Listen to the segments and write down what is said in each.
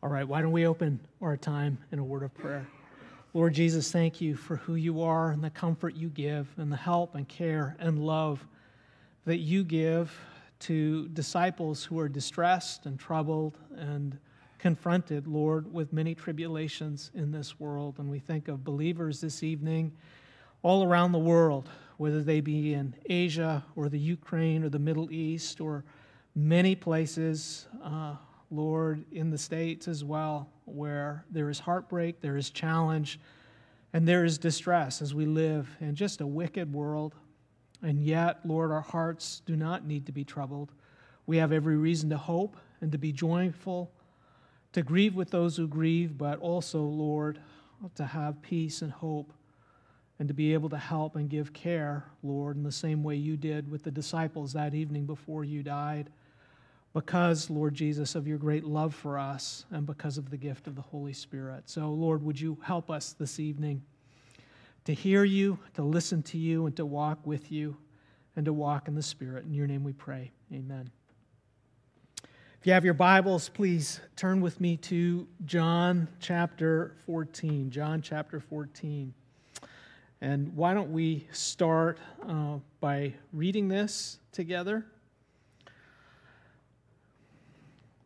All right, why don't we open our time in a word of prayer? Lord Jesus, thank you for who you are and the comfort you give and the help and care and love that you give to disciples who are distressed and troubled and confronted, Lord, with many tribulations in this world. And we think of believers this evening all around the world, whether they be in Asia or the Ukraine or the Middle East or many places. Uh, Lord, in the States as well, where there is heartbreak, there is challenge, and there is distress as we live in just a wicked world. And yet, Lord, our hearts do not need to be troubled. We have every reason to hope and to be joyful, to grieve with those who grieve, but also, Lord, to have peace and hope and to be able to help and give care, Lord, in the same way you did with the disciples that evening before you died because, Lord Jesus, of your great love for us and because of the gift of the Holy Spirit. So, Lord, would you help us this evening to hear you, to listen to you, and to walk with you, and to walk in the Spirit. In your name we pray. Amen. If you have your Bibles, please turn with me to John chapter 14. John chapter 14. And why don't we start uh, by reading this together?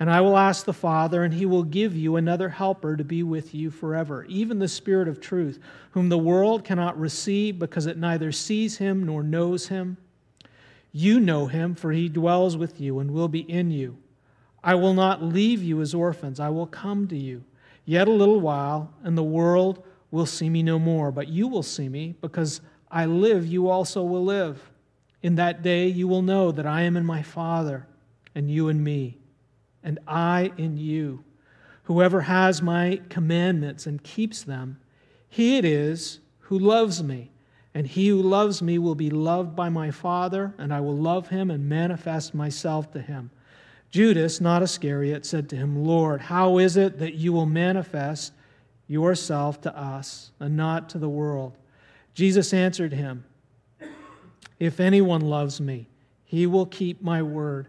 And I will ask the Father, and he will give you another helper to be with you forever, even the Spirit of truth, whom the world cannot receive because it neither sees him nor knows him. You know him, for he dwells with you and will be in you. I will not leave you as orphans, I will come to you. Yet a little while, and the world will see me no more, but you will see me, because I live, you also will live. In that day you will know that I am in my Father, and you in me and I in you. Whoever has my commandments and keeps them, he it is who loves me. And he who loves me will be loved by my Father, and I will love him and manifest myself to him. Judas, not Iscariot, said to him, Lord, how is it that you will manifest yourself to us and not to the world? Jesus answered him, If anyone loves me, he will keep my word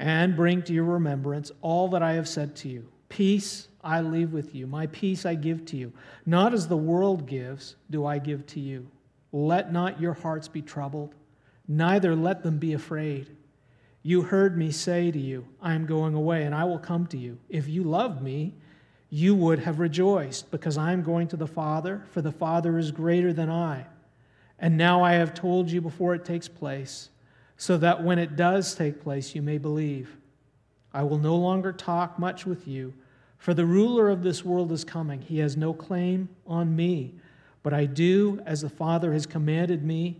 and bring to your remembrance all that I have said to you. Peace I leave with you, my peace I give to you. Not as the world gives, do I give to you. Let not your hearts be troubled, neither let them be afraid. You heard me say to you, I am going away, and I will come to you. If you loved me, you would have rejoiced, because I am going to the Father, for the Father is greater than I. And now I have told you before it takes place, so that when it does take place, you may believe. I will no longer talk much with you, for the ruler of this world is coming. He has no claim on me, but I do as the Father has commanded me,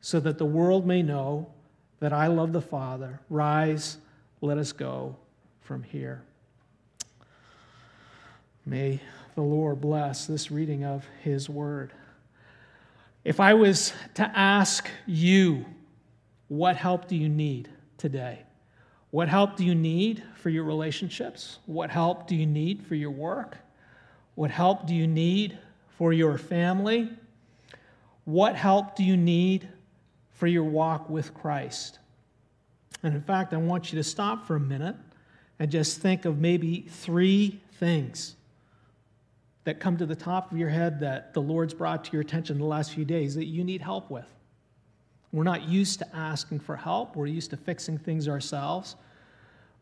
so that the world may know that I love the Father. Rise, let us go from here. May the Lord bless this reading of His Word. If I was to ask you, what help do you need today? What help do you need for your relationships? What help do you need for your work? What help do you need for your family? What help do you need for your walk with Christ. And in fact, I want you to stop for a minute and just think of maybe three things that come to the top of your head that the Lord's brought to your attention the last few days that you need help with. We're not used to asking for help, we're used to fixing things ourselves.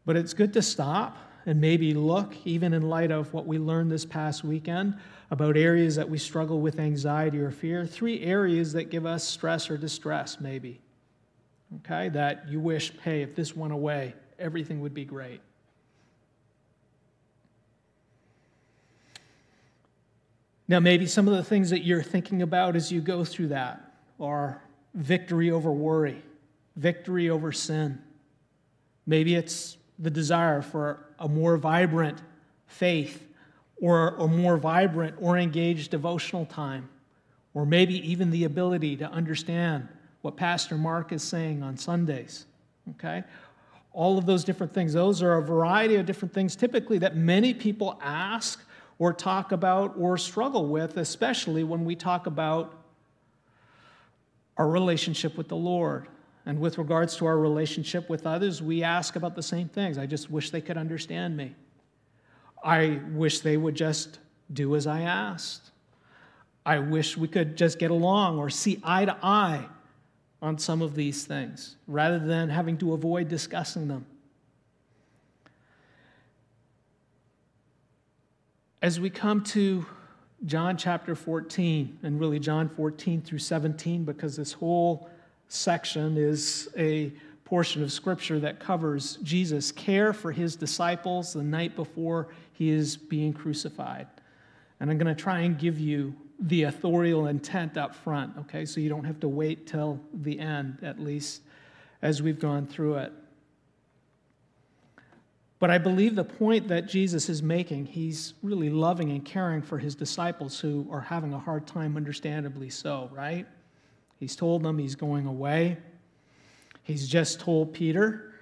But it's good to stop and maybe look, even in light of what we learned this past weekend, about areas that we struggle with anxiety or fear. Three areas that give us stress or distress, maybe. Okay, that you wish, hey, if this went away, everything would be great. Now, maybe some of the things that you're thinking about as you go through that are victory over worry, victory over sin. Maybe it's the desire for a more vibrant faith or a more vibrant or engaged devotional time, or maybe even the ability to understand what Pastor Mark is saying on Sundays. Okay? All of those different things. Those are a variety of different things typically that many people ask or talk about or struggle with, especially when we talk about our relationship with the Lord. And with regards to our relationship with others, we ask about the same things. I just wish they could understand me. I wish they would just do as I asked. I wish we could just get along or see eye to eye on some of these things rather than having to avoid discussing them. As we come to John chapter 14, and really John 14 through 17, because this whole section is a portion of scripture that covers Jesus' care for his disciples the night before he is being crucified. And I'm going to try and give you the authorial intent up front, okay? So you don't have to wait till the end, at least as we've gone through it. But I believe the point that Jesus is making, he's really loving and caring for his disciples who are having a hard time, understandably so, right? He's told them he's going away. He's just told Peter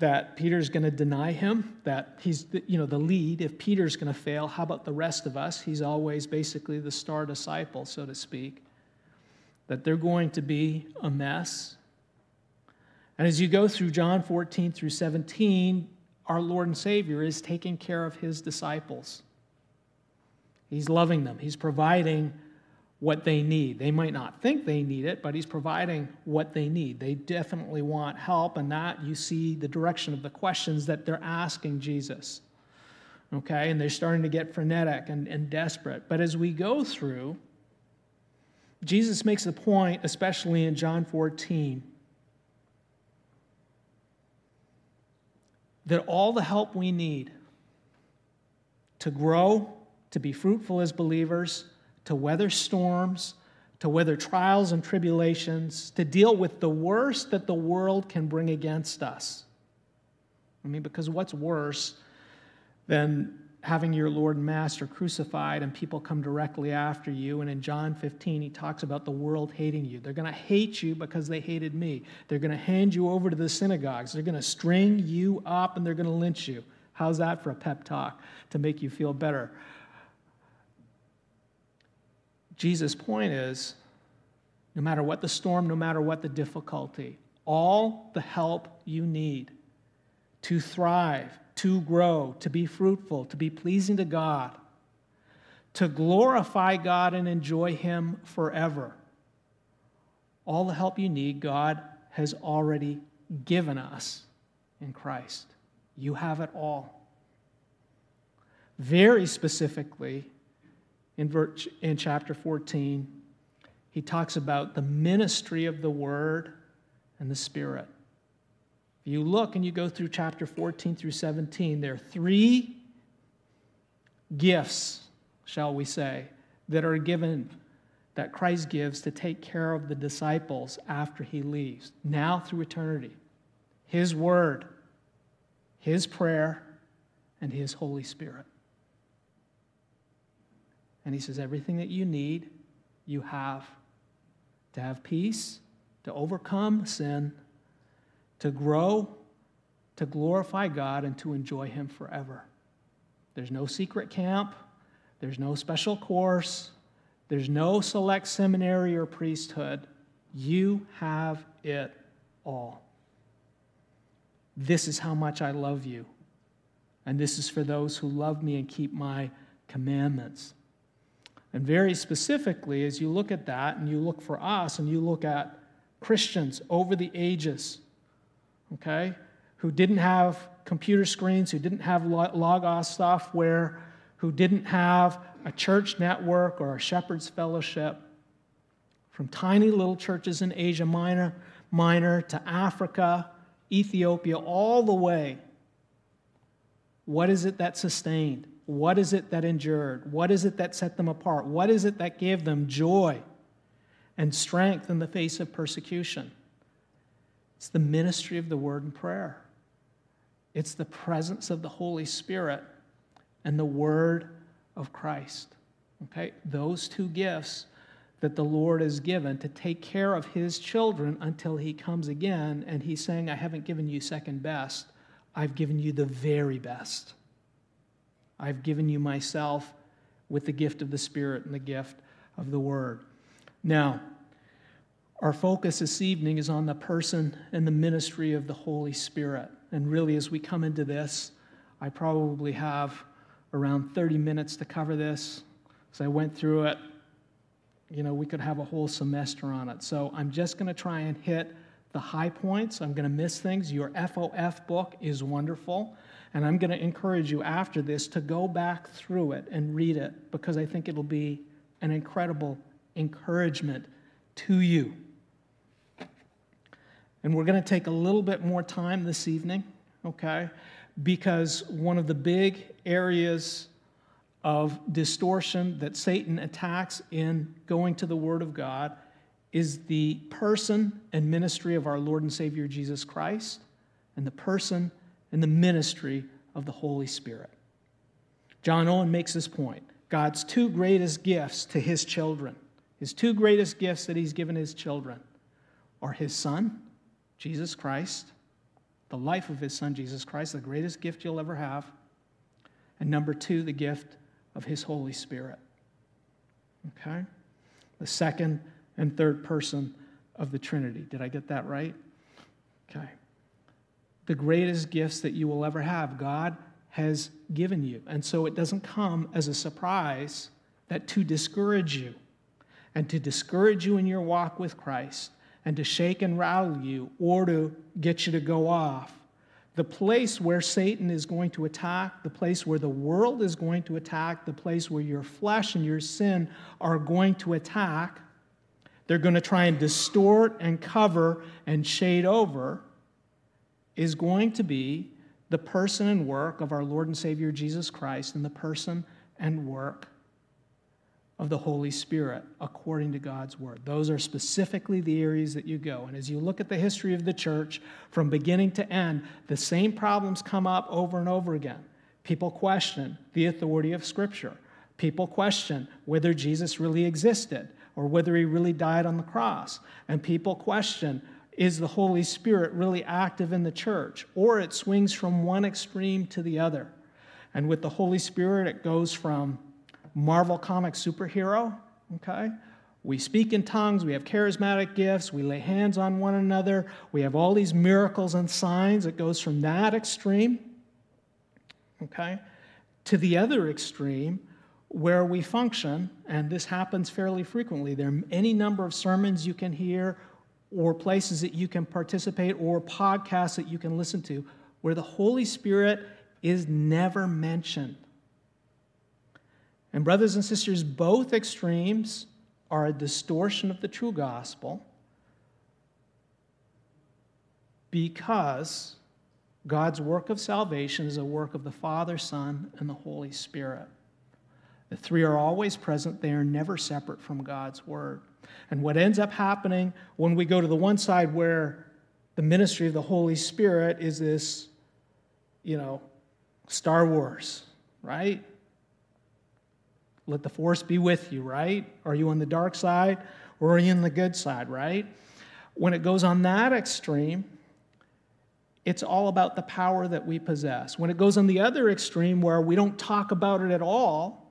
that Peter's going to deny him, that he's you know the lead. If Peter's going to fail, how about the rest of us? He's always basically the star disciple, so to speak. That they're going to be a mess. And as you go through John 14 through 17, our Lord and Savior is taking care of his disciples. He's loving them. He's providing what they need. They might not think they need it, but he's providing what they need. They definitely want help, and that you see the direction of the questions that they're asking Jesus. Okay, and they're starting to get frenetic and, and desperate. But as we go through, Jesus makes the point, especially in John 14, that all the help we need to grow, to be fruitful as believers, to weather storms, to weather trials and tribulations, to deal with the worst that the world can bring against us. I mean, because what's worse than having your Lord and Master crucified and people come directly after you? And in John 15, he talks about the world hating you. They're going to hate you because they hated me. They're going to hand you over to the synagogues. They're going to string you up and they're going to lynch you. How's that for a pep talk to make you feel better? Jesus' point is no matter what the storm, no matter what the difficulty, all the help you need to thrive, to grow, to be fruitful, to be pleasing to God, to glorify God and enjoy Him forever. all the help you need, God has already given us in Christ. You have it all. Very specifically, in, in chapter 14, he talks about the ministry of the Word and the Spirit. You look and you go through chapter 14 through 17, there are three gifts, shall we say, that are given, that Christ gives to take care of the disciples after he leaves, now through eternity His Word, His prayer, and His Holy Spirit. And he says, Everything that you need, you have to have peace, to overcome sin, to grow, to glorify God, and to enjoy Him forever. There's no secret camp, there's no special course, there's no select seminary or priesthood. You have it all. This is how much I love you. And this is for those who love me and keep my commandments. And very specifically, as you look at that and you look for us and you look at Christians over the ages, okay, who didn't have computer screens, who didn't have Logos software, who didn't have a church network or a shepherd's fellowship, from tiny little churches in Asia Minor, Minor to Africa, Ethiopia, all the way. What is it that sustained? What is it that endured? What is it that set them apart? What is it that gave them joy and strength in the face of persecution? It's the ministry of the word and prayer. It's the presence of the Holy Spirit and the word of Christ. Okay? Those two gifts that the Lord has given to take care of his children until he comes again. And he's saying, I haven't given you second best, I've given you the very best. I've given you myself with the gift of the Spirit and the gift of the Word. Now, our focus this evening is on the person and the ministry of the Holy Spirit. And really, as we come into this, I probably have around 30 minutes to cover this. As I went through it, you know, we could have a whole semester on it. So I'm just going to try and hit the high points. I'm going to miss things. Your FOF book is wonderful. And I'm going to encourage you after this to go back through it and read it because I think it'll be an incredible encouragement to you. And we're going to take a little bit more time this evening, okay? Because one of the big areas of distortion that Satan attacks in going to the Word of God is the person and ministry of our Lord and Savior Jesus Christ and the person and the ministry of the Holy Spirit. John Owen makes this point God's two greatest gifts to his children, his two greatest gifts that he's given his children, are his Son, Jesus Christ, the life of his Son, Jesus Christ, the greatest gift you'll ever have, and number two, the gift of his Holy Spirit. Okay? The second and third person of the Trinity. Did I get that right? Okay the greatest gifts that you will ever have. God has given you. And so it doesn't come as a surprise that to discourage you and to discourage you in your walk with Christ and to shake and rattle you or to get you to go off. The place where Satan is going to attack, the place where the world is going to attack, the place where your flesh and your sin are going to attack, they're going to try and distort and cover and shade over is going to be the person and work of our Lord and Savior Jesus Christ and the person and work of the Holy Spirit according to God's word. Those are specifically the areas that you go. And as you look at the history of the church from beginning to end, the same problems come up over and over again. People question the authority of Scripture. People question whether Jesus really existed or whether he really died on the cross. And people question is the Holy Spirit really active in the church? Or it swings from one extreme to the other. And with the Holy Spirit, it goes from Marvel comic superhero, okay? We speak in tongues, we have charismatic gifts, we lay hands on one another, we have all these miracles and signs. It goes from that extreme, okay, to the other extreme where we function, and this happens fairly frequently. There are any number of sermons you can hear or places that you can participate or podcasts that you can listen to where the Holy Spirit is never mentioned. And, brothers and sisters, both extremes are a distortion of the true gospel because God's work of salvation is a work of the Father, Son, and the Holy Spirit. The three are always present, they are never separate from God's word. And what ends up happening when we go to the one side where the ministry of the Holy Spirit is this, you know, Star Wars, right? Let the force be with you, right? Are you on the dark side or are you on the good side, right? When it goes on that extreme, it's all about the power that we possess. When it goes on the other extreme where we don't talk about it at all,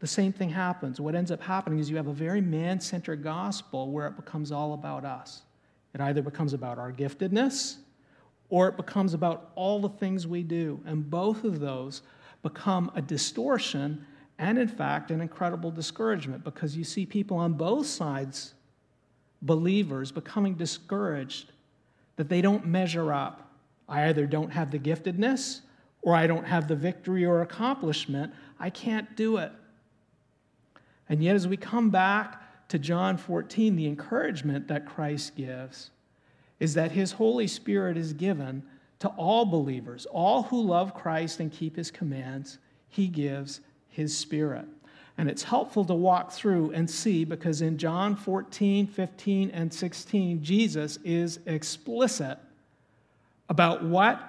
the same thing happens. What ends up happening is you have a very man centered gospel where it becomes all about us. It either becomes about our giftedness or it becomes about all the things we do. And both of those become a distortion and, in fact, an incredible discouragement because you see people on both sides, believers, becoming discouraged that they don't measure up. I either don't have the giftedness or I don't have the victory or accomplishment. I can't do it. And yet, as we come back to John 14, the encouragement that Christ gives is that his Holy Spirit is given to all believers, all who love Christ and keep his commands. He gives his Spirit. And it's helpful to walk through and see because in John 14, 15, and 16, Jesus is explicit about what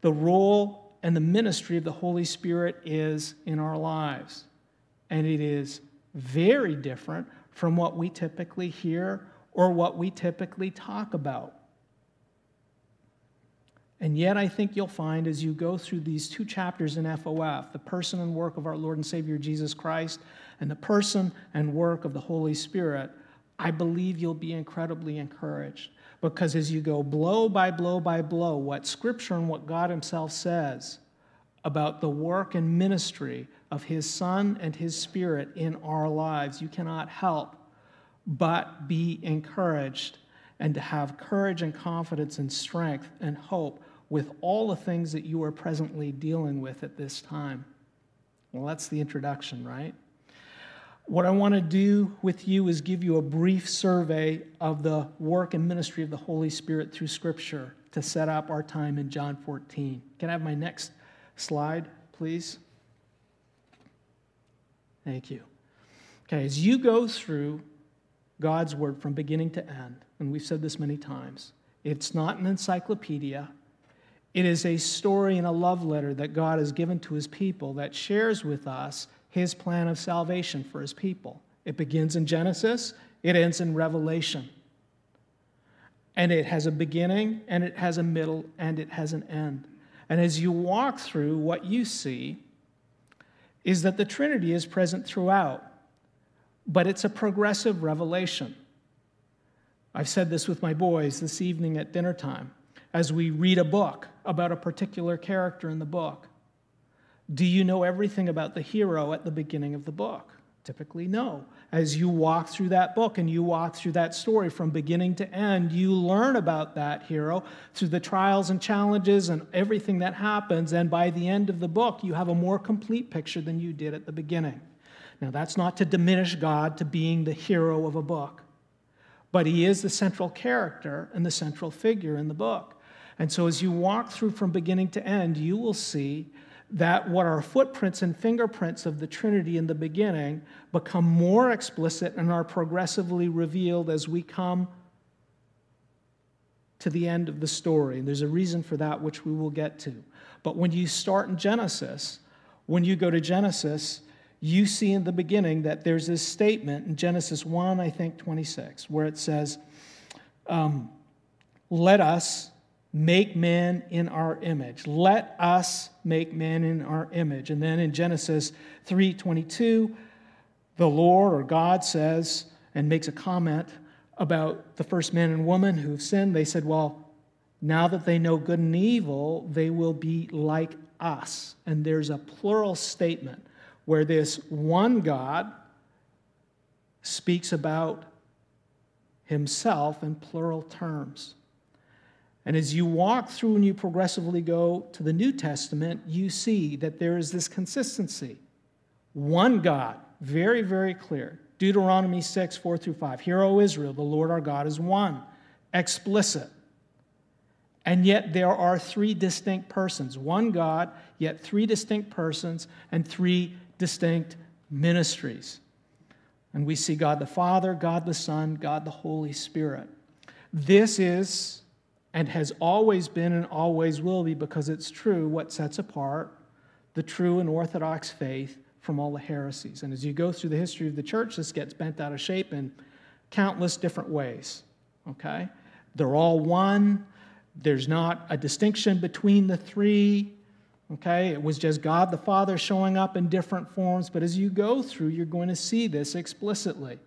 the role and the ministry of the Holy Spirit is in our lives. And it is very different from what we typically hear or what we typically talk about. And yet, I think you'll find as you go through these two chapters in FOF, the person and work of our Lord and Savior Jesus Christ and the person and work of the Holy Spirit, I believe you'll be incredibly encouraged. Because as you go blow by blow by blow, what Scripture and what God Himself says about the work and ministry of His Son and His Spirit in our lives, you cannot help but be encouraged and to have courage and confidence and strength and hope with all the things that you are presently dealing with at this time. Well, that's the introduction, right? What I want to do with you is give you a brief survey of the work and ministry of the Holy Spirit through Scripture to set up our time in John 14. Can I have my next slide, please? Thank you. Okay, as you go through God's word from beginning to end, and we've said this many times, it's not an encyclopedia. It is a story and a love letter that God has given to his people that shares with us his plan of salvation for his people. It begins in Genesis, it ends in Revelation. And it has a beginning, and it has a middle, and it has an end. And as you walk through, what you see is that the Trinity is present throughout, but it's a progressive revelation. I've said this with my boys this evening at dinner time as we read a book about a particular character in the book. Do you know everything about the hero at the beginning of the book? Typically, no. As you walk through that book and you walk through that story from beginning to end, you learn about that hero through the trials and challenges and everything that happens. And by the end of the book, you have a more complete picture than you did at the beginning. Now, that's not to diminish God to being the hero of a book, but he is the central character and the central figure in the book. And so, as you walk through from beginning to end, you will see that what are footprints and fingerprints of the Trinity in the beginning become more explicit and are progressively revealed as we come to the end of the story. And there's a reason for that, which we will get to. But when you start in Genesis, when you go to Genesis, you see in the beginning that there's this statement in Genesis 1, I think 26, where it says, um, Let us make man in our image. Let us make man in our image. And then in Genesis 3:22, the Lord or God says and makes a comment about the first man and woman who've sinned. They said, "Well, now that they know good and evil, they will be like us." And there's a plural statement where this one God speaks about himself in plural terms. And as you walk through and you progressively go to the New Testament, you see that there is this consistency. One God, very, very clear. Deuteronomy 6, 4 through 5. Hear, O Israel, the Lord our God is one. Explicit. And yet there are three distinct persons one God, yet three distinct persons and three distinct ministries. And we see God the Father, God the Son, God the Holy Spirit. This is and has always been and always will be because it's true what sets apart the true and orthodox faith from all the heresies. And as you go through the history of the church, this gets bent out of shape in countless different ways. Okay? They're all one. There's not a distinction between the three. Okay? It was just God the Father showing up in different forms. But as you go through, you're going to see this explicitly.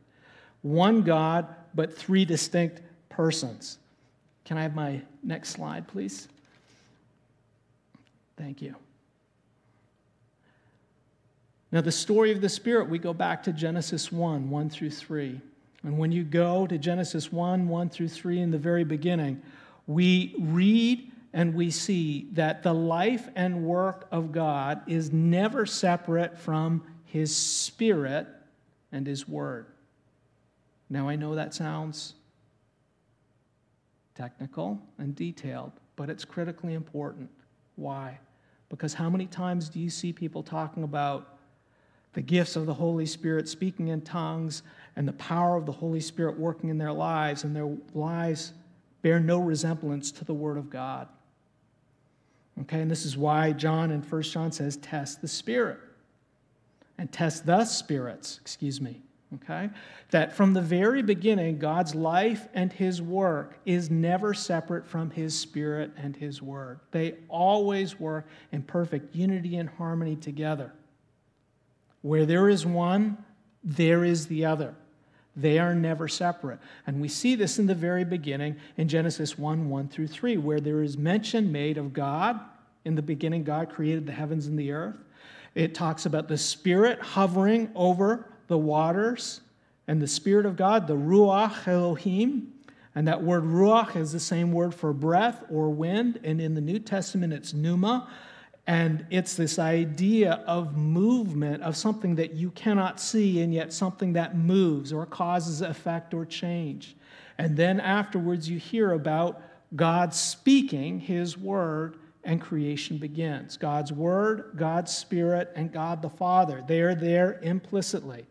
One God, but three distinct persons. Can I have my next slide, please? Thank you. Now, the story of the Spirit, we go back to Genesis 1 1 through 3. And when you go to Genesis 1 1 through 3 in the very beginning, we read and we see that the life and work of God is never separate from His Spirit and His Word. Now, I know that sounds technical and detailed, but it's critically important. Why? Because how many times do you see people talking about the gifts of the Holy Spirit, speaking in tongues, and the power of the Holy Spirit working in their lives, and their lives bear no resemblance to the Word of God. Okay, and this is why John in 1 John says, test the Spirit. And test the spirits, excuse me. Okay? That from the very beginning, God's life and His work is never separate from His Spirit and His Word. They always work in perfect unity and harmony together. Where there is one, there is the other. They are never separate. And we see this in the very beginning in Genesis 1 1 through 3, where there is mention made of God. In the beginning, God created the heavens and the earth. It talks about the Spirit hovering over the waters and the Spirit of God, the Ruach Elohim. And that word Ruach is the same word for breath or wind. And in the New Testament, it's pneuma. And it's this idea of movement, of something that you cannot see, and yet something that moves or causes effect or change. And then afterwards, you hear about God speaking his word, and creation begins. God's word, God's spirit, and God the Father. They are there implicitly.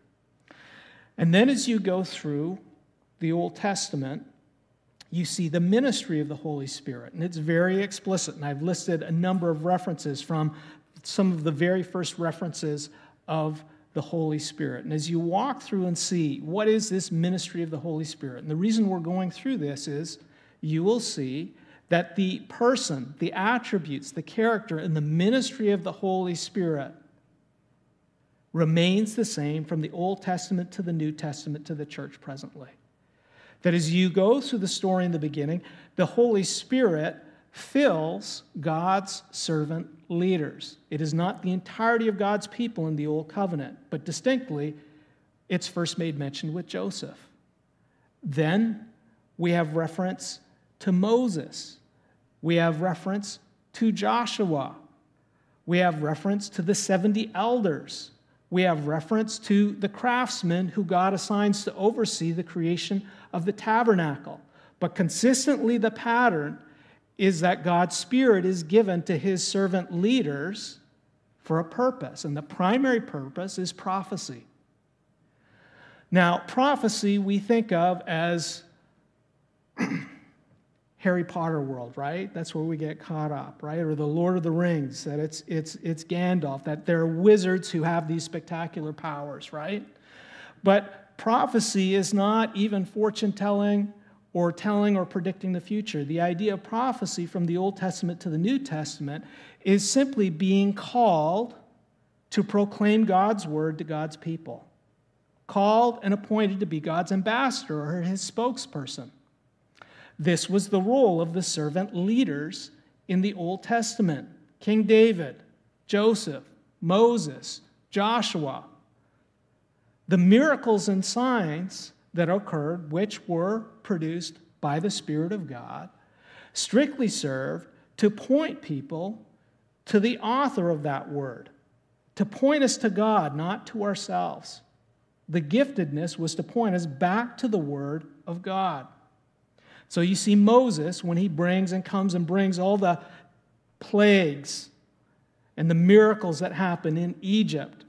And then as you go through the Old Testament, you see the ministry of the Holy Spirit. And it's very explicit. And I've listed a number of references from some of the very first references of the Holy Spirit. And as you walk through and see what is this ministry of the Holy Spirit, and the reason we're going through this is you will see that the person, the attributes, the character, and the ministry of the Holy Spirit remains the same from the Old Testament to the New Testament to the church presently. That as you go through the story in the beginning, the Holy Spirit fills God's servant leaders. It is not the entirety of God's people in the Old Covenant, but distinctly, it's first made mention with Joseph. Then we have reference to Moses, we have reference to Joshua, we have reference to the 70 elders. We have reference to the craftsmen who God assigns to oversee the creation of the tabernacle. But consistently, the pattern is that God's Spirit is given to his servant leaders for a purpose, and the primary purpose is prophecy. Now, prophecy we think of as Harry Potter world, right? That's where we get caught up, right? Or the Lord of the Rings, that it's, it's, it's Gandalf, that there are wizards who have these spectacular powers, right? But prophecy is not even fortune telling or telling or predicting the future. The idea of prophecy from the Old Testament to the New Testament is simply being called to proclaim God's word to God's people, called and appointed to be God's ambassador or his spokesperson. This was the role of the servant leaders in the Old Testament King David, Joseph, Moses, Joshua, the miracles and signs that occurred, which were produced by the Spirit of God, strictly served to point people to the author of that word, to point us to God, not to ourselves. The giftedness was to point us back to the word of God. So you see Moses, when he brings and comes and brings all the plagues and the miracles that happen in Egypt,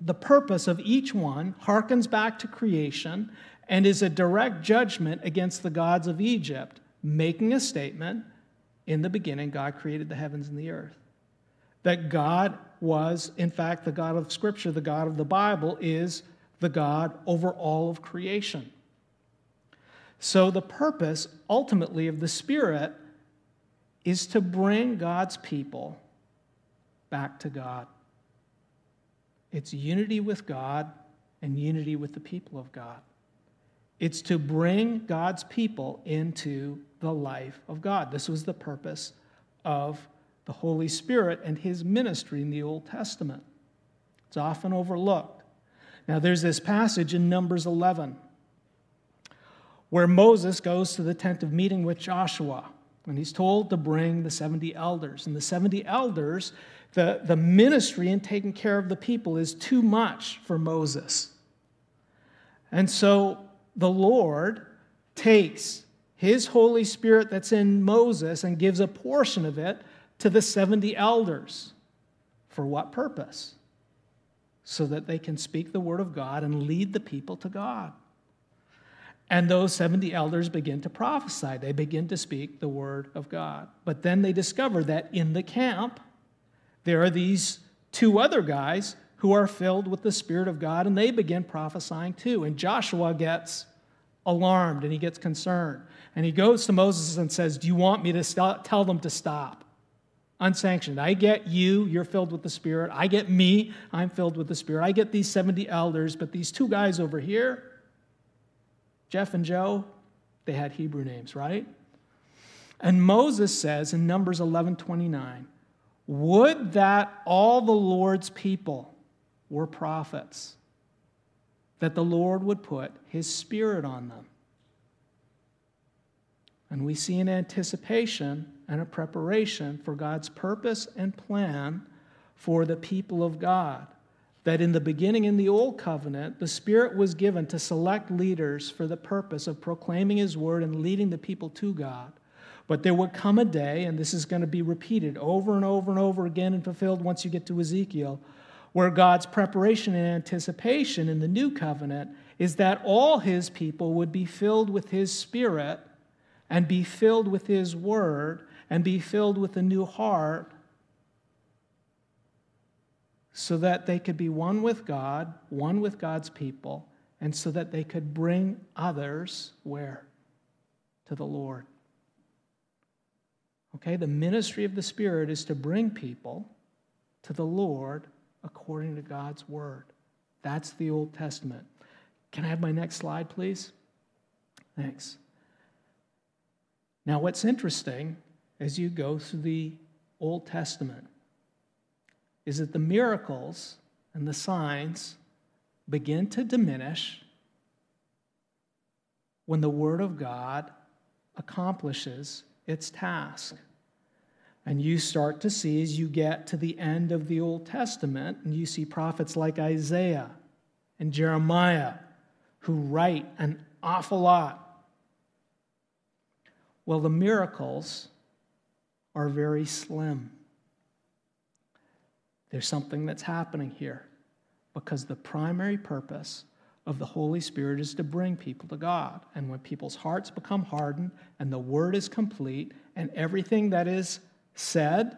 the purpose of each one harkens back to creation and is a direct judgment against the gods of Egypt, making a statement in the beginning, God created the heavens and the earth. That God was, in fact, the God of Scripture, the God of the Bible, is the God over all of creation. So, the purpose ultimately of the Spirit is to bring God's people back to God. It's unity with God and unity with the people of God. It's to bring God's people into the life of God. This was the purpose of the Holy Spirit and his ministry in the Old Testament. It's often overlooked. Now, there's this passage in Numbers 11 where Moses goes to the tent of meeting with Joshua, and he's told to bring the 70 elders. And the 70 elders, the, the ministry in taking care of the people is too much for Moses. And so the Lord takes his Holy Spirit that's in Moses and gives a portion of it to the 70 elders. For what purpose? So that they can speak the word of God and lead the people to God. And those 70 elders begin to prophesy. They begin to speak the word of God. But then they discover that in the camp, there are these two other guys who are filled with the Spirit of God, and they begin prophesying too. And Joshua gets alarmed and he gets concerned. And he goes to Moses and says, Do you want me to st- tell them to stop? Unsanctioned. I get you, you're filled with the Spirit. I get me, I'm filled with the Spirit. I get these 70 elders, but these two guys over here, Jeff and Joe, they had Hebrew names, right? And Moses says in Numbers 11 29, Would that all the Lord's people were prophets, that the Lord would put his spirit on them. And we see an anticipation and a preparation for God's purpose and plan for the people of God. That in the beginning, in the Old Covenant, the Spirit was given to select leaders for the purpose of proclaiming His word and leading the people to God. But there would come a day, and this is going to be repeated over and over and over again and fulfilled once you get to Ezekiel, where God's preparation and anticipation in the new covenant is that all his people would be filled with his spirit and be filled with his word and be filled with a new heart so that they could be one with God, one with God's people, and so that they could bring others where? To the Lord. Okay, the ministry of the Spirit is to bring people to the Lord according to God's word. That's the Old Testament. Can I have my next slide, please? Thanks. Now, what's interesting as you go through the Old Testament is that the miracles and the signs begin to diminish when the Word of God accomplishes its task. And you start to see as you get to the end of the Old Testament, and you see prophets like Isaiah and Jeremiah who write an awful lot. Well, the miracles are very slim. There's something that's happening here because the primary purpose of the Holy Spirit is to bring people to God. And when people's hearts become hardened and the word is complete and everything that is said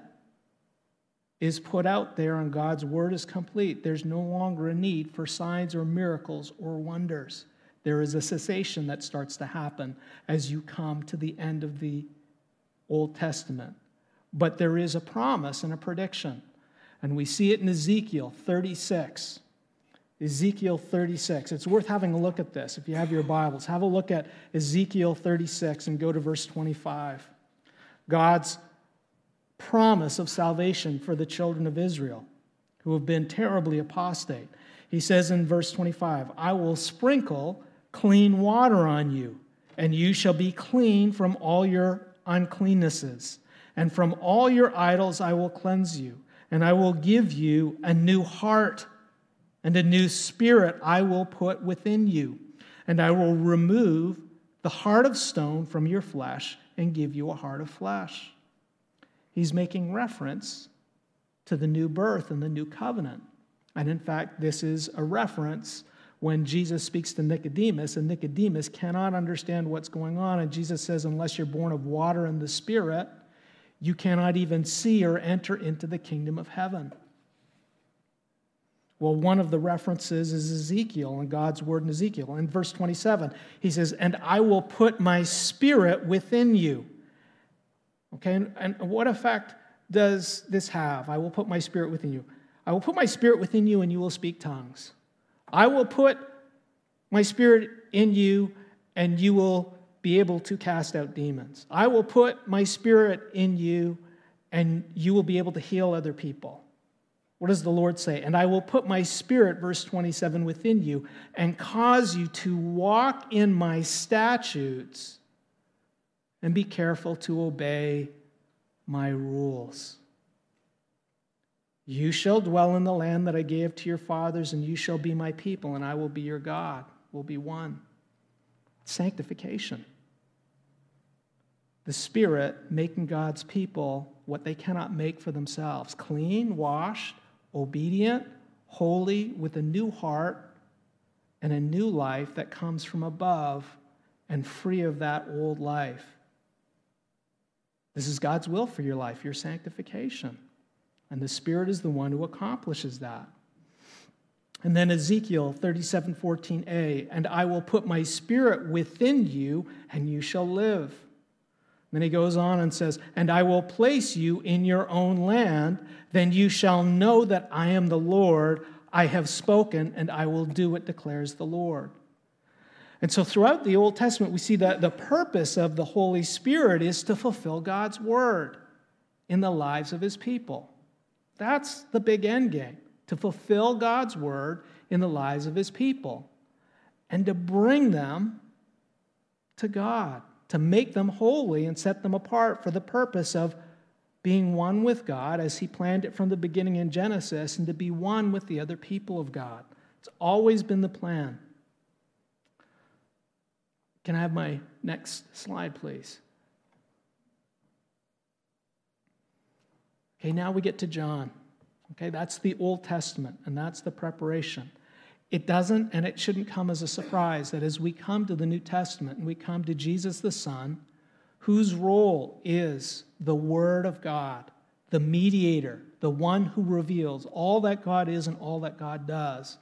is put out there and God's word is complete, there's no longer a need for signs or miracles or wonders. There is a cessation that starts to happen as you come to the end of the Old Testament. But there is a promise and a prediction. And we see it in Ezekiel 36. Ezekiel 36. It's worth having a look at this. If you have your Bibles, have a look at Ezekiel 36 and go to verse 25. God's promise of salvation for the children of Israel who have been terribly apostate. He says in verse 25, I will sprinkle clean water on you, and you shall be clean from all your uncleannesses. And from all your idols I will cleanse you, and I will give you a new heart, and a new spirit I will put within you. And I will remove the heart of stone from your flesh and give you a heart of flesh. He's making reference to the new birth and the new covenant. And in fact, this is a reference when Jesus speaks to Nicodemus, and Nicodemus cannot understand what's going on. And Jesus says, Unless you're born of water and the Spirit, you cannot even see or enter into the kingdom of heaven. Well, one of the references is Ezekiel and God's word in Ezekiel. In verse 27, he says, And I will put my spirit within you. Okay, and, what effect does this have? I will put my spirit within you. I will put my spirit within you, and you will speak tongues. I will put my spirit in you, and you will be able to cast out demons. I will put my spirit in you, and you will be able to heal other people. What does the Lord say? And I will put my spirit, verse 27, within you, and cause you to walk in my statutes and be careful to obey my rules. You shall dwell in the land that I gave to your fathers, and you shall be my people, and I will be your God. We'll be one. Sanctification. The Spirit making God's people what they cannot make for themselves clean, washed, obedient, holy, with a new heart and a new life that comes from above and free of that old life. This is God's will for your life, your sanctification. And the Spirit is the one who accomplishes that. And then Ezekiel 37 14a, and I will put my spirit within you, and you shall live. Then he goes on and says, And I will place you in your own land, then you shall know that I am the Lord. I have spoken, and I will do it, declares the Lord. And so throughout the Old Testament, we see that the purpose of the Holy Spirit is to fulfill God's word in the lives of his people. That's the big end game to fulfill God's word in the lives of his people and to bring them to God, to make them holy and set them apart for the purpose of being one with God as he planned it from the beginning in Genesis and to be one with the other people of God. It's always been the plan. Can I have my next slide, please? Okay, now we get to John. Okay, that's the Old Testament, and that's the preparation. It doesn't and it shouldn't come as a surprise that as we come to the New Testament and we come to Jesus the Son, whose role is the Word of God, the mediator, the one who reveals all that God is and all that God does,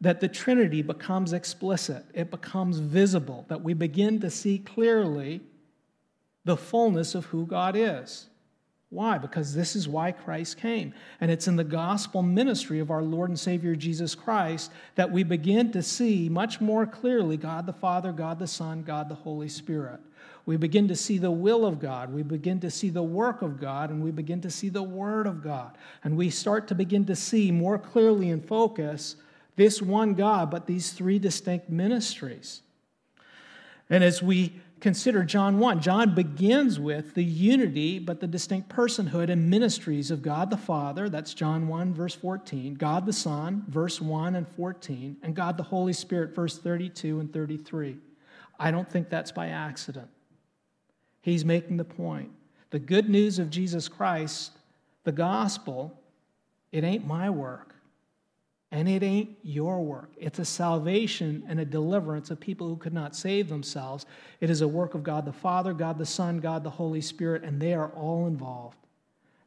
that the Trinity becomes explicit, it becomes visible, that we begin to see clearly the fullness of who God is. Why? Because this is why Christ came. And it's in the gospel ministry of our Lord and Savior Jesus Christ that we begin to see much more clearly God the Father, God the Son, God the Holy Spirit. We begin to see the will of God. We begin to see the work of God, and we begin to see the Word of God. And we start to begin to see more clearly and focus this one God, but these three distinct ministries. And as we consider John 1. John begins with the unity, but the distinct personhood and ministries of God the Father, that's John 1, verse 14, God the Son, verse 1 and 14, and God the Holy Spirit, verse 32 and 33. I don't think that's by accident. He's making the point. The good news of Jesus Christ, the gospel, it ain't my work. And it ain't your work. It's a salvation and a deliverance of people who could not save themselves. It is a work of God the Father, God the Son, God the Holy Spirit, and they are all involved.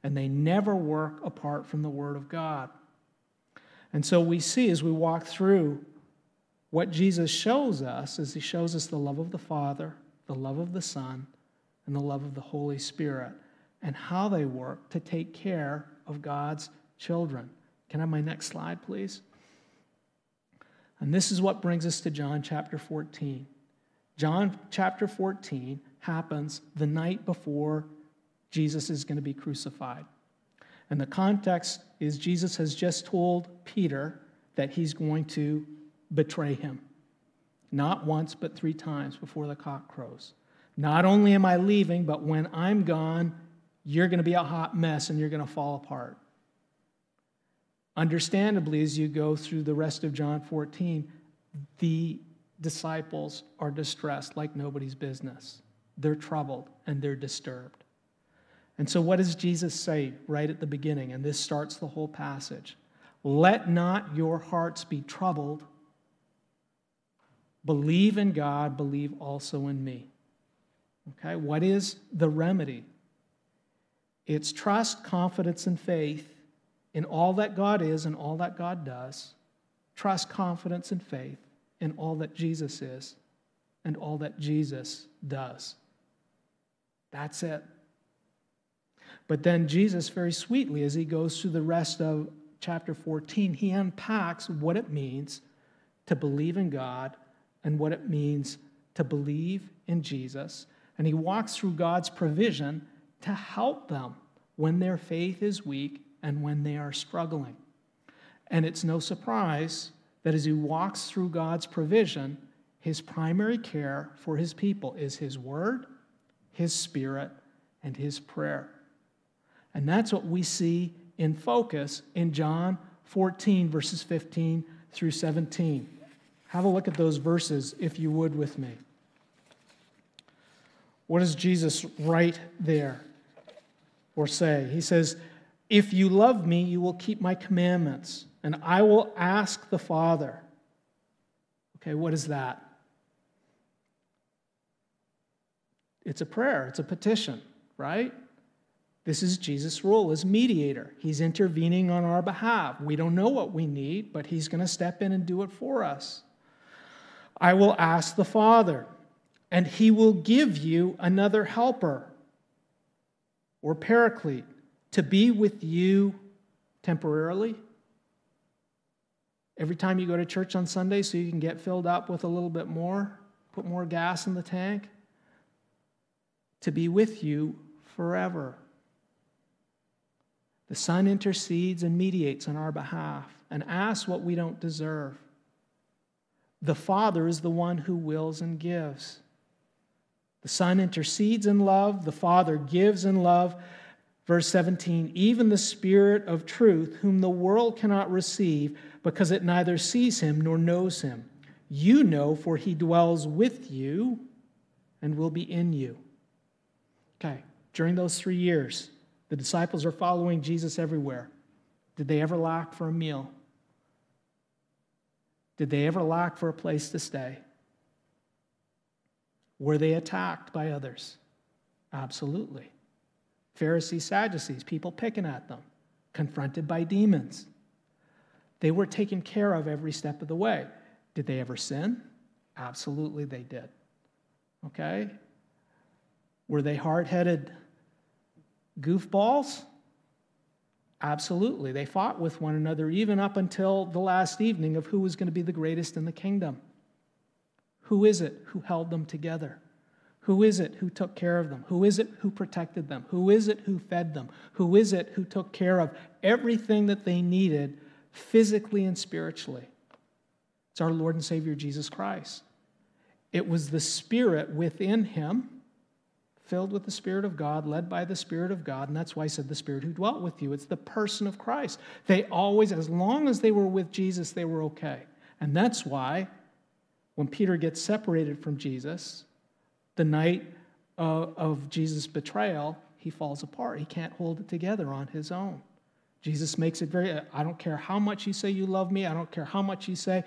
And they never work apart from the Word of God. And so we see as we walk through what Jesus shows us is he shows us the love of the Father, the love of the Son, and the love of the Holy Spirit, and how they work to take care of God's children. Can I have my next slide, please? And this is what brings us to John chapter 14. John chapter 14 happens the night before Jesus is going to be crucified. And the context is Jesus has just told Peter that he's going to betray him. Not once, but three times before the cock crows. Not only am I leaving, but when I'm gone, you're going to be a hot mess and you're going to fall apart. Understandably, as you go through the rest of John 14, the disciples are distressed like nobody's business. They're troubled and they're disturbed. And so, what does Jesus say right at the beginning? And this starts the whole passage Let not your hearts be troubled. Believe in God, believe also in me. Okay, what is the remedy? It's trust, confidence, and faith in all that God is and all that God does. Trust, confidence, and faith in all that Jesus is and all that Jesus does. That's it. But then Jesus, very sweetly, as he goes through the rest of chapter 14, he unpacks what it means to believe in God and what it means to believe in Jesus. And he walks through God's provision to help them when their faith is weak and when they are struggling. And it's no surprise that as he walks through God's provision, his primary care for his people is his word, his spirit, and his prayer. And that's what we see in focus in John 14, verses 15 through 17. Have a look at those verses, if you would, with me. What does Jesus write there or say? He says, If you love me, you will keep my commandments, and I will ask the Father. Okay, what is that? It's a prayer, it's a petition, right? This is Jesus' role as mediator. He's intervening on our behalf. We don't know what we need, but He's going to step in and do it for us. I will ask the Father, and he will give you another helper or paraclete to be with you temporarily. Every time you go to church on Sunday, so you can get filled up with a little bit more, put more gas in the tank, to be with you forever. The Son intercedes and mediates on our behalf and asks what we don't deserve. The Father is the one who wills and gives. The Son intercedes in love, the Father gives in love. Verse 17, even the Spirit of truth, whom the world cannot receive because it neither sees him nor knows him. You know, for he dwells with you and will be in you. Okay, during those three years, the disciples are following Jesus everywhere. Did they ever lack for a meal? Did they ever lack for a place to stay? Were they attacked by others? Absolutely. Pharisees, Sadducees, people picking at them, confronted by demons. They were taken care of every step of the way. Did they ever sin? Absolutely, they did. Okay? Were they hard headed goofballs? Absolutely. They fought with one another even up until the last evening of who was going to be the greatest in the kingdom. Who is it who held them together? Who is it who took care of them? Who is it who protected them? Who is it who fed them? Who is it who took care of everything that they needed physically and spiritually? It's our Lord and Savior Jesus Christ. It was the Spirit within him, filled with the Spirit of God, led by the Spirit of God, and that's why I said the Spirit who dwelt with you. It's the person of Christ. They always, as long as they were with Jesus, they were okay. And that's why when Peter gets separated from Jesus, the night of, of Jesus' betrayal, he falls apart. He can't hold it together on his own. Jesus makes it very I don't care how much you say you love me, I don't care how much you say,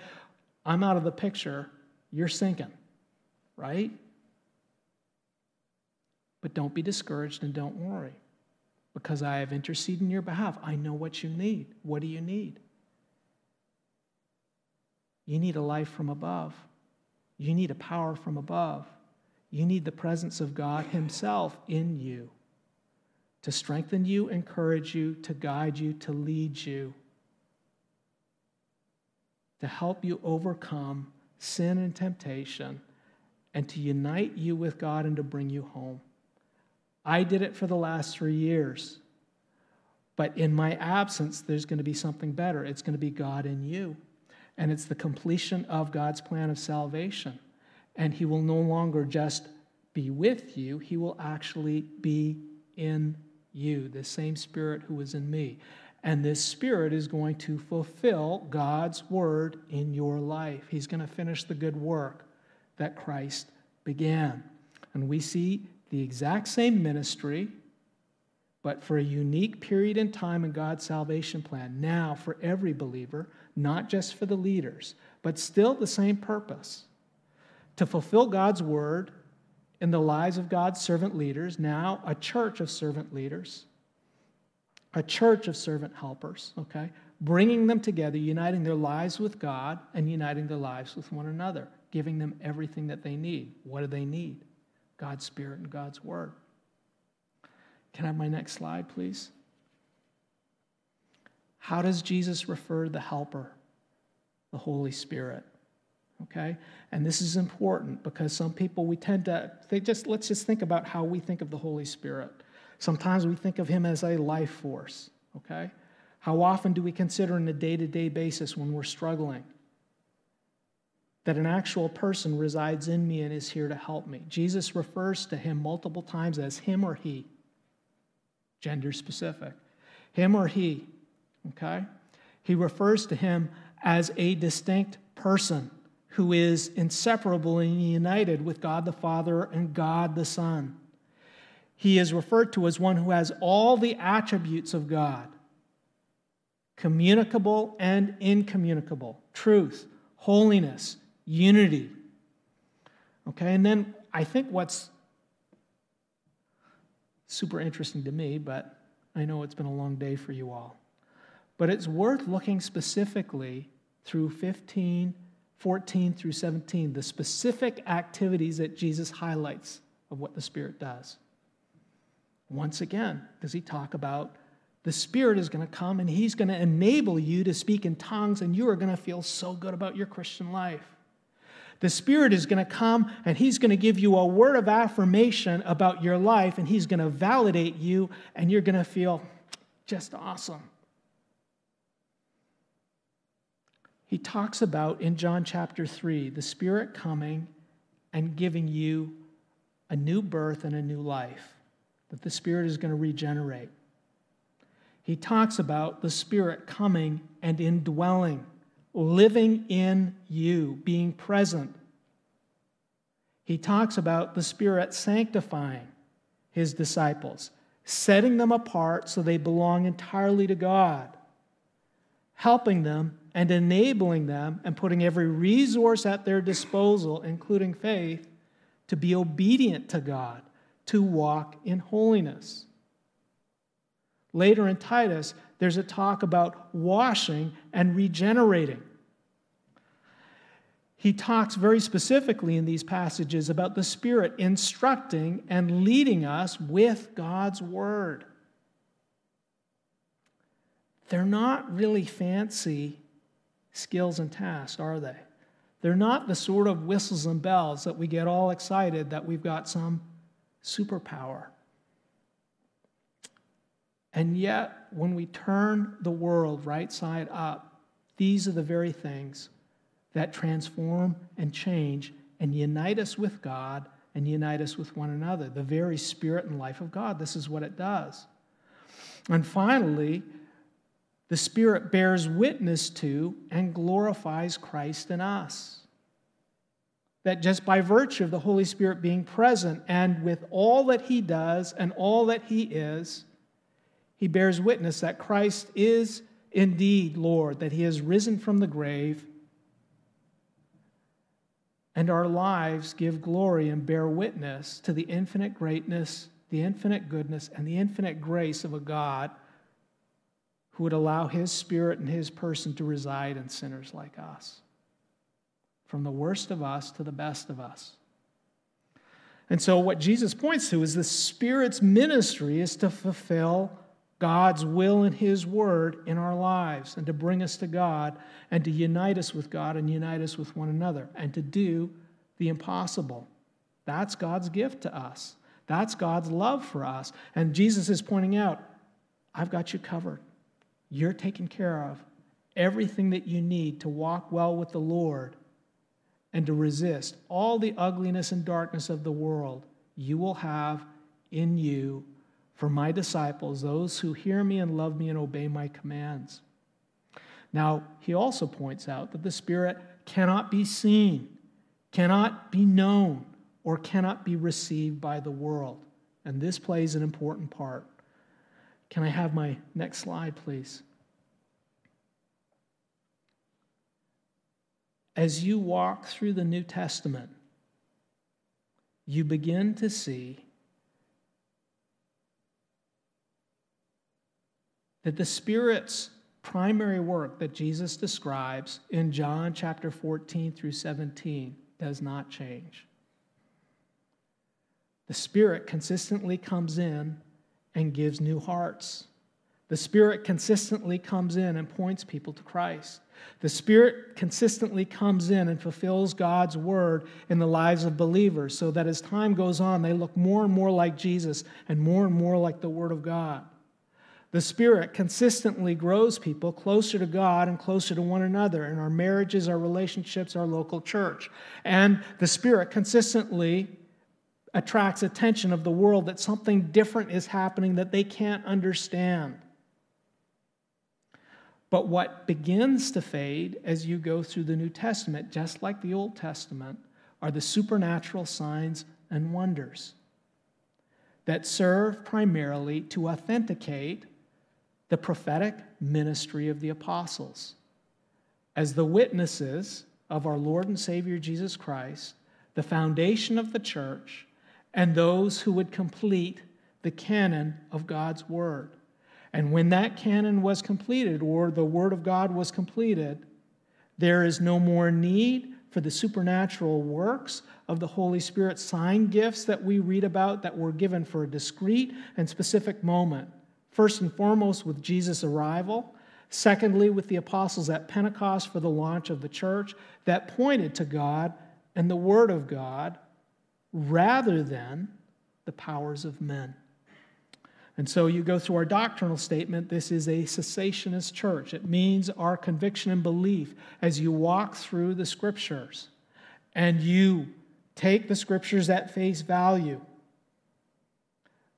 I'm out of the picture, you're sinking, right? But don't be discouraged and don't worry because I have interceded in your behalf. I know what you need. What do you need? You need a life from above. You need a power from above. You need the presence of God Himself in you to strengthen you, encourage you, to guide you, to lead you, to help you overcome sin and temptation, and to unite you with God and to bring you home. I did it for the last three years. But in my absence, there's going to be something better. It's going to be God in you. and it's the completion of God's plan of salvation. And He will no longer just be with you, He will actually be in you, the same Spirit who was in me. And this Spirit is going to fulfill God's word in your life. He's going to finish the good work that Christ began. And we see the exact same ministry, but for a unique period in time in God's salvation plan, now for every believer, not just for the leaders, but still the same purpose to fulfill God's word in the lives of God's servant leaders, now a church of servant leaders, a church of servant helpers, okay? Bringing them together, uniting their lives with God and uniting their lives with one another, giving them everything that they need. What do they need? God's Spirit and God's Word. Can I have my next slide, please? How does Jesus refer to the Helper, the Holy Spirit? Okay? And this is important because some people, we tend to, they just, let's just think about how we think of the Holy Spirit. Sometimes we think of him as a life force, okay? How often do we consider on a day to day basis when we're struggling that an actual person resides in me and is here to help me? Jesus refers to him multiple times as him or he, gender specific. Him or he, okay? He refers to him as a distinct person who is inseparable and united with God the Father and God the Son. He is referred to as one who has all the attributes of God communicable and incommunicable, truth, holiness, unity. Okay, and then I think what's super interesting to me, but I know it's been a long day for you all. But it's worth looking specifically through 15 14 through 17, the specific activities that Jesus highlights of what the Spirit does. Once again, does he talk about the Spirit is going to come and he's going to enable you to speak in tongues, and you are going to feel so good about your Christian life. The Spirit is going to come and He's going to give you a word of affirmation about your life, and He's going to validate you, and you're going to feel just awesome. He talks about in John chapter 3 the Spirit coming and giving you a new birth and a new life, that the Spirit is going to regenerate. He talks about the Spirit coming and indwelling, living in you, being present. He talks about the Spirit sanctifying his disciples, setting them apart so they belong entirely to God, helping them and enabling them and putting every resource at their disposal, including faith, to be obedient to God, to walk in holiness. Later in Titus, there's a talk about washing and regenerating. He talks very specifically in these passages about the Spirit instructing and leading us with God's Word. They're not really fancy skills and tasks, are they? They're not the sort of whistles and bells that we get all excited that we've got some superpower. And yet, when we turn the world right side up, these are the very things that transform and change and unite us with God and unite us with one another. The very spirit and life of God. This is what it does. And finally, the Spirit bears witness to and glorifies Christ in us. That just by virtue of the Holy Spirit being present and with all that He does and all that He is, He bears witness that Christ is indeed Lord, that He has risen from the grave, and our lives give glory and bear witness to the infinite greatness, the infinite goodness, and the infinite grace of a God who would allow his spirit and his person to reside in sinners like us, from the worst of us to the best of us. And so, what Jesus points to is the Spirit's ministry is to fulfill God's will and His word in our lives and to bring us to God and to unite us with God and unite us with one another and to do the impossible. That's God's gift to us. That's God's love for us. And Jesus is pointing out, I've got you covered. You're taken care of. everything that you need to walk well with the Lord and to resist all the ugliness and darkness of the world, you will have in you for my disciples, those who hear me and love me and obey my commands. Now, he also points out that the Spirit cannot be seen, cannot be known, or cannot be received by the world. And this plays an important part. Can I have my next slide, please? As you walk through the New Testament, you begin to see that the Spirit's primary work that Jesus describes in John chapter 14 through 17 does not change. The Spirit consistently comes in and gives new hearts. The Spirit consistently comes in and points people to Christ. The Spirit consistently comes in and fulfills God's word in the lives of believers so that as time goes on, they look more and more like Jesus and more and more like the Word of God. The Spirit consistently grows people closer to God and closer to one another in our marriages, our relationships, our local church. And the Spirit consistently attracts attention of the world that something different is happening that they can't understand. But what begins to fade as you go through the New Testament, just like the Old Testament, are the supernatural signs and wonders that serve primarily to authenticate the prophetic ministry of the apostles as the witnesses of our Lord and Savior Jesus Christ, the foundation of the church, and those who would complete the canon of God's Word. And when that canon was completed, or the Word of God was completed, there is no more need for the supernatural works of the Holy Spirit sign gifts that we read about that were given for a discrete and specific moment. First and foremost, with Jesus' arrival. Secondly, with the apostles at Pentecost for the launch of the church that pointed to God and the Word of God rather than the powers of men. And so you go through our doctrinal statement. This is a cessationist church. It means our conviction and belief as you walk through the scriptures and you take the scriptures at face value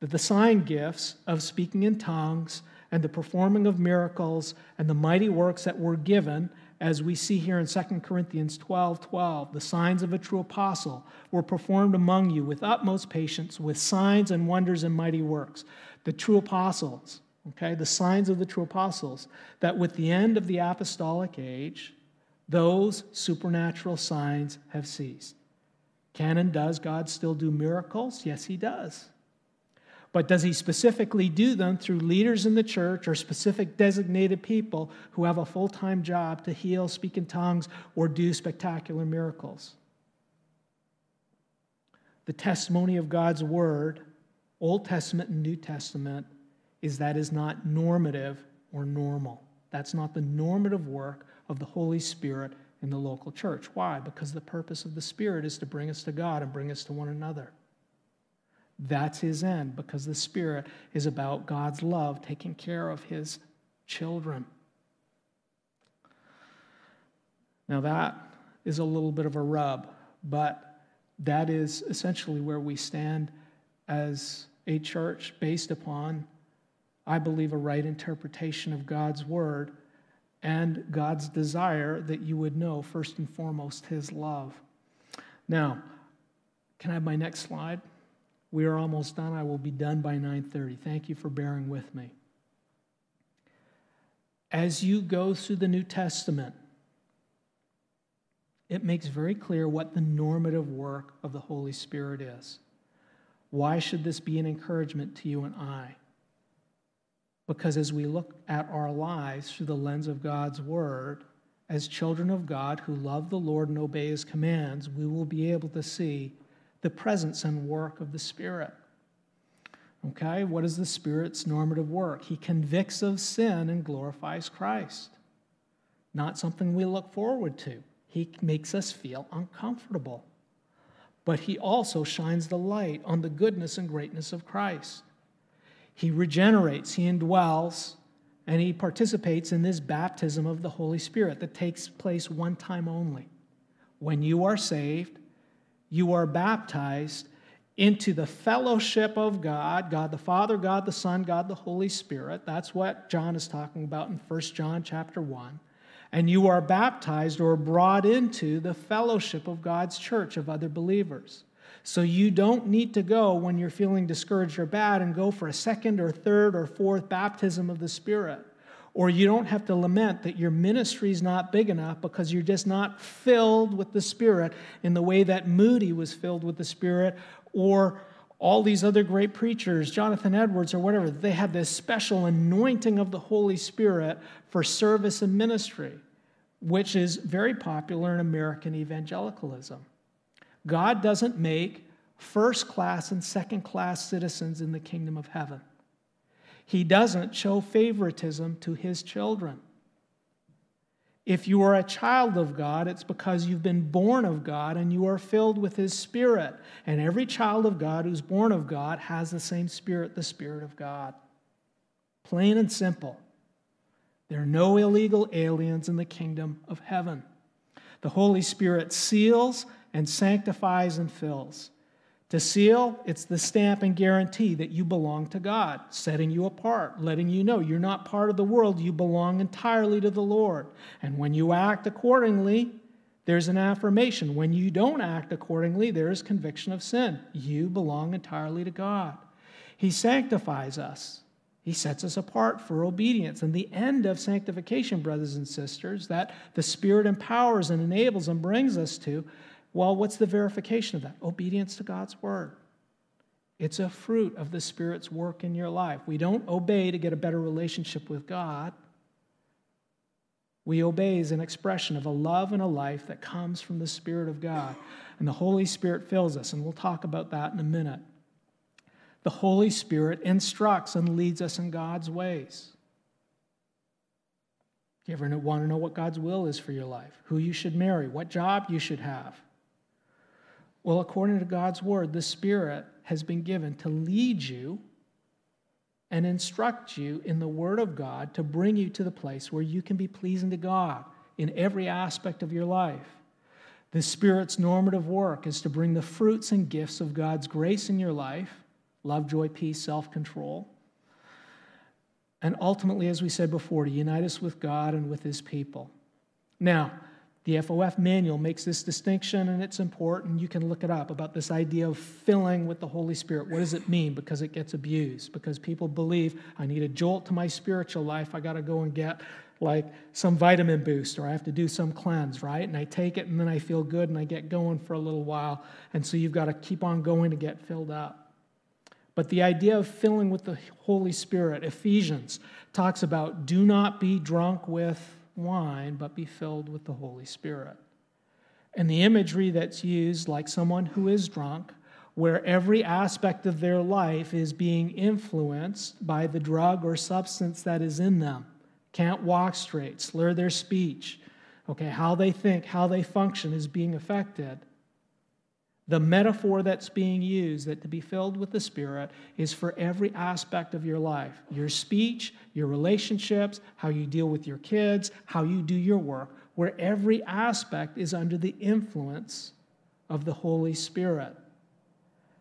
that the sign gifts of speaking in tongues and the performing of miracles and the mighty works that were given, as we see here in 2 Corinthians 12 12, the signs of a true apostle were performed among you with utmost patience, with signs and wonders and mighty works. The true apostles, okay, the signs of the true apostles, that with the end of the apostolic age, those supernatural signs have ceased. Canon, does God still do miracles? Yes, he does. But does he specifically do them through leaders in the church or specific designated people who have a full time job to heal, speak in tongues, or do spectacular miracles? The testimony of God's word, Old Testament and New Testament, is that is not normative or normal. That's not the normative work of the Holy Spirit in the local church. Why? Because the purpose of the Spirit is to bring us to God and bring us to one another. That's his end because the Spirit is about God's love taking care of his children. Now, that is a little bit of a rub, but that is essentially where we stand as a church based upon, I believe, a right interpretation of God's word and God's desire that you would know, first and foremost, his love. Now, can I have my next slide? We are almost done. I will be done by 9:30. Thank you for bearing with me. As you go through the New Testament, it makes very clear what the normative work of the Holy Spirit is. Why should this be an encouragement to you and I? Because as we look at our lives through the lens of God's Word, as children of God who love the Lord and obey His commands, we will be able to see the presence and work of the Spirit. Okay, what is the Spirit's normative work? He convicts of sin and glorifies Christ. Not something we look forward to. He makes us feel uncomfortable. But He also shines the light on the goodness and greatness of Christ. He regenerates, He indwells, and he participates in this baptism of the Holy Spirit that takes place one time only. When you are saved, you are baptized into the fellowship of God, God the Father, God the Son, God the Holy Spirit. That's what John is talking about in 1 John chapter 1. And you are baptized or brought into the fellowship of God's church of other believers. So you don't need to go when you're feeling discouraged or bad and go for a second or third or fourth baptism of the Spirit. Or you don't have to lament that your ministry is not big enough because you're just not filled with the Spirit in the way that Moody was filled with the Spirit or all these other great preachers, Jonathan Edwards or whatever, they have this special anointing of the Holy Spirit for service and ministry, which is very popular in American evangelicalism. God doesn't make first class and second class citizens in the kingdom of heaven. He doesn't show favoritism to his children. If you are a child of God, it's because you've been born of God and you are filled with His Spirit. And every child of God who's born of God has the same Spirit, the Spirit of God. Plain and simple. There are no illegal aliens in the kingdom of heaven. The Holy Spirit seals and sanctifies and fills. To seal, it's the stamp and guarantee that you belong to God, setting you apart, letting you know you're not part of the world, you belong entirely to the Lord. And when you act accordingly, there's an affirmation. When you don't act accordingly, there is conviction of sin. You belong entirely to God. He sanctifies us. He sets us apart for obedience. And the end of sanctification, brothers and sisters, that the Spirit empowers and enables and brings us to, well, what's the verification of that? Obedience to God's word. It's a fruit of the Spirit's work in your life. We don't obey to get a better relationship with God. We obey as an expression of a love and a life that comes from the Spirit of God. And the Holy Spirit fills us, and we'll talk about that in a minute. The Holy Spirit instructs and leads us in God's ways. Do you ever want to know what God's will is for your life? Who you should marry? What job you should have? Well, according to God's word, the Spirit has been given to lead you and instruct you in the word of God to bring you to the place where you can be pleasing to God in every aspect of your life. The Spirit's normative work is to bring the fruits and gifts of God's grace in your life love, joy, peace, self control. And ultimately, as we said before, to unite us with God and with His people. Now, the FOF manual makes this distinction, and it's important. You can look it up about this idea of filling with the Holy Spirit. What does it mean? Because it gets abused. Because people believe I need a jolt to my spiritual life. I got to go and get like some vitamin boost, or I have to do some cleanse, right? And I take it, and then I feel good, and I get going for a little while. And so you've got to keep on going to get filled up. But the idea of filling with the Holy Spirit, Ephesians talks about do not be drunk with wine, but be filled with the Holy Spirit. And the imagery that's used, like someone who is drunk, where every aspect of their life is being influenced by the drug or substance that is in them. Can't walk straight, slur their speech. Okay, how they think, how they function is being affected. The metaphor that's being used, that to be filled with the Spirit, is for every aspect of your life your speech, your relationships, how you deal with your kids, how you do your work, where every aspect is under the influence of the Holy Spirit.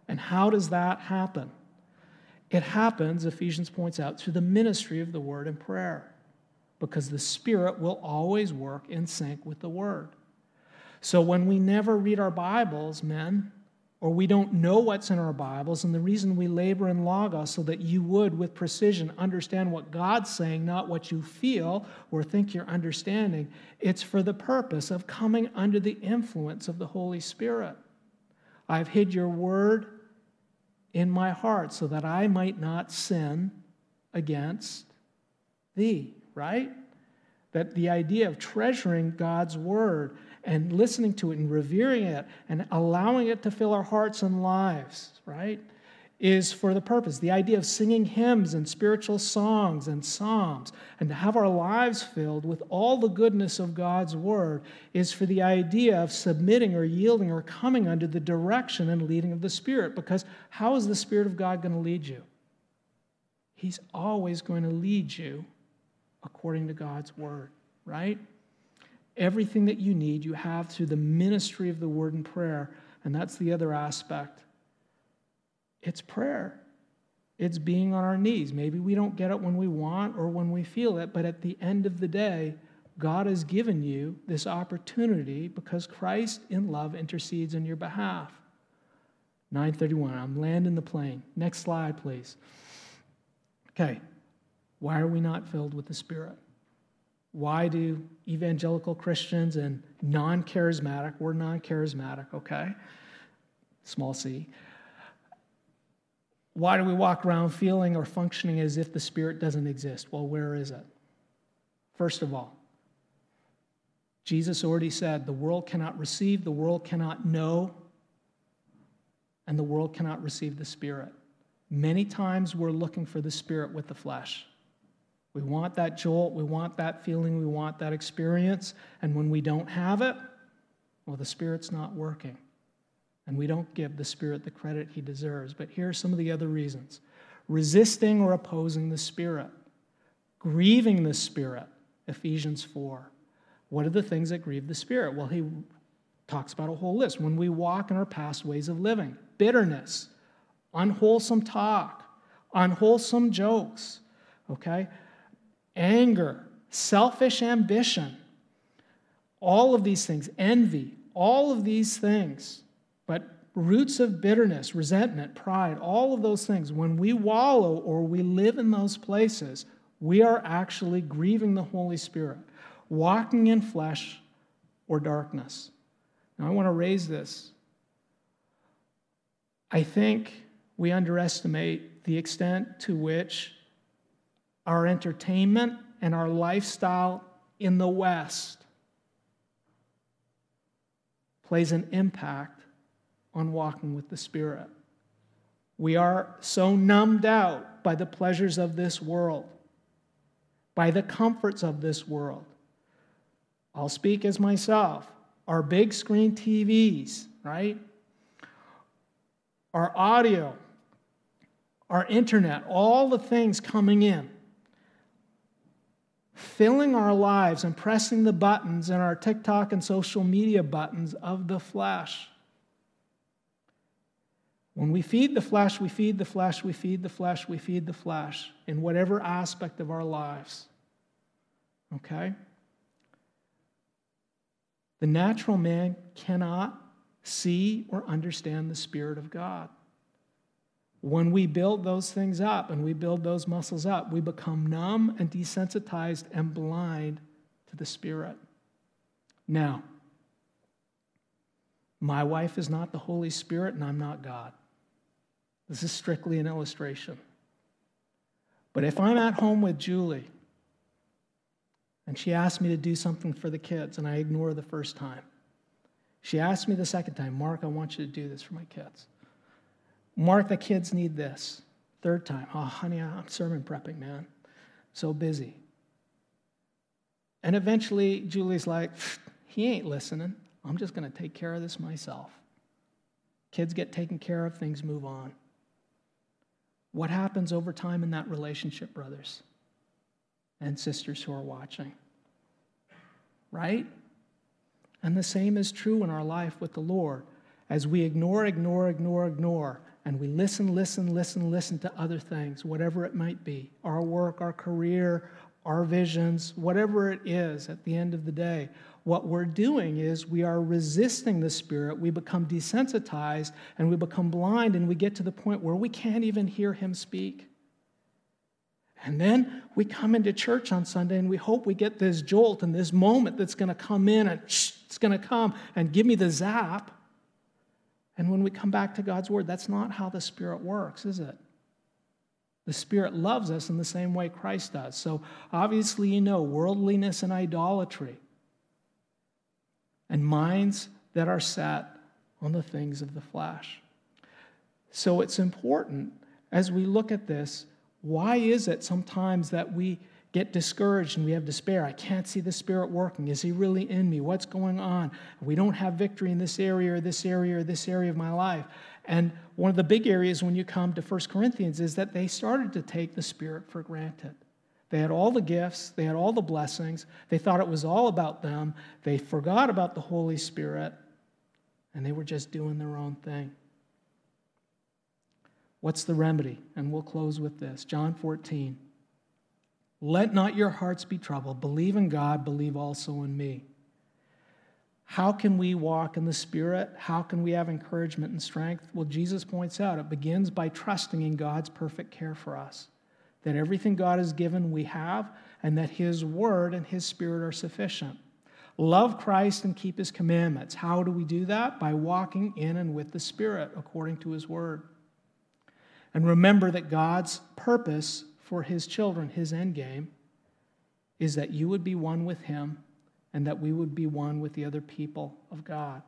And how does that happen? It happens, Ephesians points out, through the ministry of the Word and prayer, because the Spirit will always work in sync with the Word. So when we never read our Bibles, men, or we don't know what's in our Bibles, and the reason we labor in Logos so that you would, with precision, understand what God's saying, not what you feel or think you're understanding, it's for the purpose of coming under the influence of the Holy Spirit. I've hid your word in my heart so that I might not sin against thee, right? That the idea of treasuring God's word and listening to it and revering it and allowing it to fill our hearts and lives, right, is for the purpose. The idea of singing hymns and spiritual songs and psalms and to have our lives filled with all the goodness of God's word is for the idea of submitting or yielding or coming under the direction and leading of the Spirit. Because how is the Spirit of God going to lead you? He's always going to lead you according to God's word, right? Everything that you need, you have through the ministry of the word and prayer. And that's the other aspect. It's prayer. It's being on our knees. Maybe we don't get it when we want or when we feel it, but at the end of the day, God has given you this opportunity because Christ in love intercedes on your behalf. 931. I'm landing the plane. Next slide, please. Okay. Why are we not filled with the Spirit? Why do evangelical Christians and non charismatic, we're non charismatic, okay? Small c. Why do we walk around feeling or functioning as if the Spirit doesn't exist? Well, where is it? First of all, Jesus already said the world cannot receive, the world cannot know, and the world cannot receive the Spirit. Many times we're looking for the Spirit with the flesh. We want that jolt, we want that feeling, we want that experience, and when we don't have it, well, the Spirit's not working. And we don't give the Spirit the credit he deserves. But here are some of the other reasons resisting or opposing the Spirit, grieving the Spirit, Ephesians 4 what are the things that grieve the Spirit? Well, he talks about a whole list. When we walk in our past ways of living, bitterness, unwholesome talk, unwholesome jokes, okay? Anger, selfish ambition, all of these things, envy, all of these things, but roots of bitterness, resentment, pride, all of those things, when we wallow or we live in those places, we are actually grieving the Holy Spirit walking in flesh or darkness. Now, I want to raise this. I think we underestimate the extent to which our entertainment and our lifestyle in the West plays an impact on walking with the Spirit. We are so numbed out by the pleasures of this world, by the comforts of this world, I'll speak as myself. Our big screen TVs, right? Our audio, our internet, all the things coming in, filling our lives and pressing the buttons in our TikTok and social media buttons of the flesh. When we feed the flesh, we feed the flesh, we feed the flesh, we feed the flesh in whatever aspect of our lives. Okay? The natural man cannot see or understand the Spirit of God. When we build those things up and we build those muscles up, we become numb and desensitized and blind to the Spirit. Now, my wife is not the Holy Spirit and I'm not God. This is strictly an illustration. But if I'm at home with Julie and she asks me to do something for the kids, and I ignore the first time. She asked me the second time, Mark, I want you to do this for my kids. Mark, the kids need this. Third time, oh, honey, I'm sermon prepping, man. So busy. And eventually, Julie's like, he ain't listening. I'm just going to take care of this myself. Kids get taken care of, things move on. What happens over time in that relationship, brothers? and sisters who are watching. Right? And the same is true in our life with the Lord. As we ignore, ignore, ignore, ignore, and we listen, listen, listen, listen to other things, whatever it might be our work, our career, our visions, whatever it is at the end of the day, what we're doing is we are resisting the Spirit. We become desensitized and we become blind, and we get to the point where we can't even hear Him speak. And then we come into church on Sunday and we hope we get this jolt and this moment that's going to come in and shh, it's going to come and give me the zap. And when we come back to God's word, that's not how the Spirit works, is it? The Spirit loves us in the same way Christ does. So obviously, you know, worldliness and idolatry and minds that are set on the things of the flesh. So it's important as we look at this why is it sometimes that we get discouraged and we have despair? I can't see the Spirit working. Is He really in me? What's going on? We don't have victory in this area or this area or this area of my life. And one of the big areas when you come to 1 Corinthians is that they started to take the Spirit for granted. They had all the gifts, they had all the blessings. They thought it was all about them. They forgot about the Holy Spirit, and they were just doing their own thing. What's the remedy? And we'll close with this John 14. Let not your hearts be troubled. Believe in God, believe also in me. How can we walk in the Spirit? How can we have encouragement and strength? Well, Jesus points out it begins by trusting in God's perfect care for us. That everything God has given, we have, and that His Word and His Spirit are sufficient. Love Christ and keep His commandments. How do we do that? By walking in and with the Spirit according to His Word. And remember that God's purpose for His children, His end game, is that you would be one with Him and that we would be one with the other people of God.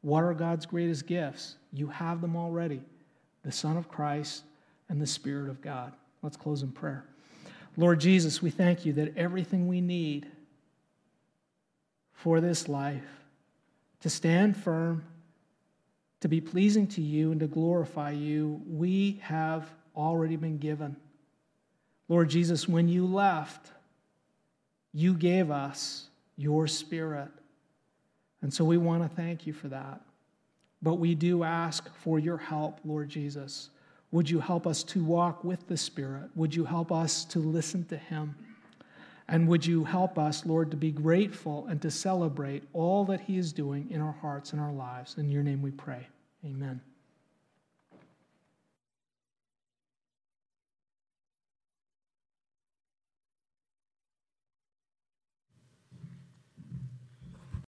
What are God's greatest gifts? You have them already the Son of Christ and the Spirit of God. Let's close in prayer. Lord Jesus, we thank you that everything we need for this life, to stand firm, to be pleasing to you, and to glorify you, we have already been given. Lord Jesus, when you left, you gave us your spirit. And so we want to thank you for that. But we do ask for your help, Lord Jesus. Would you help us to walk with the Spirit? Would you help us to listen to Him? And would you help us, Lord, to be grateful and to celebrate all that He is doing in our hearts and our lives? In your name we pray. Amen.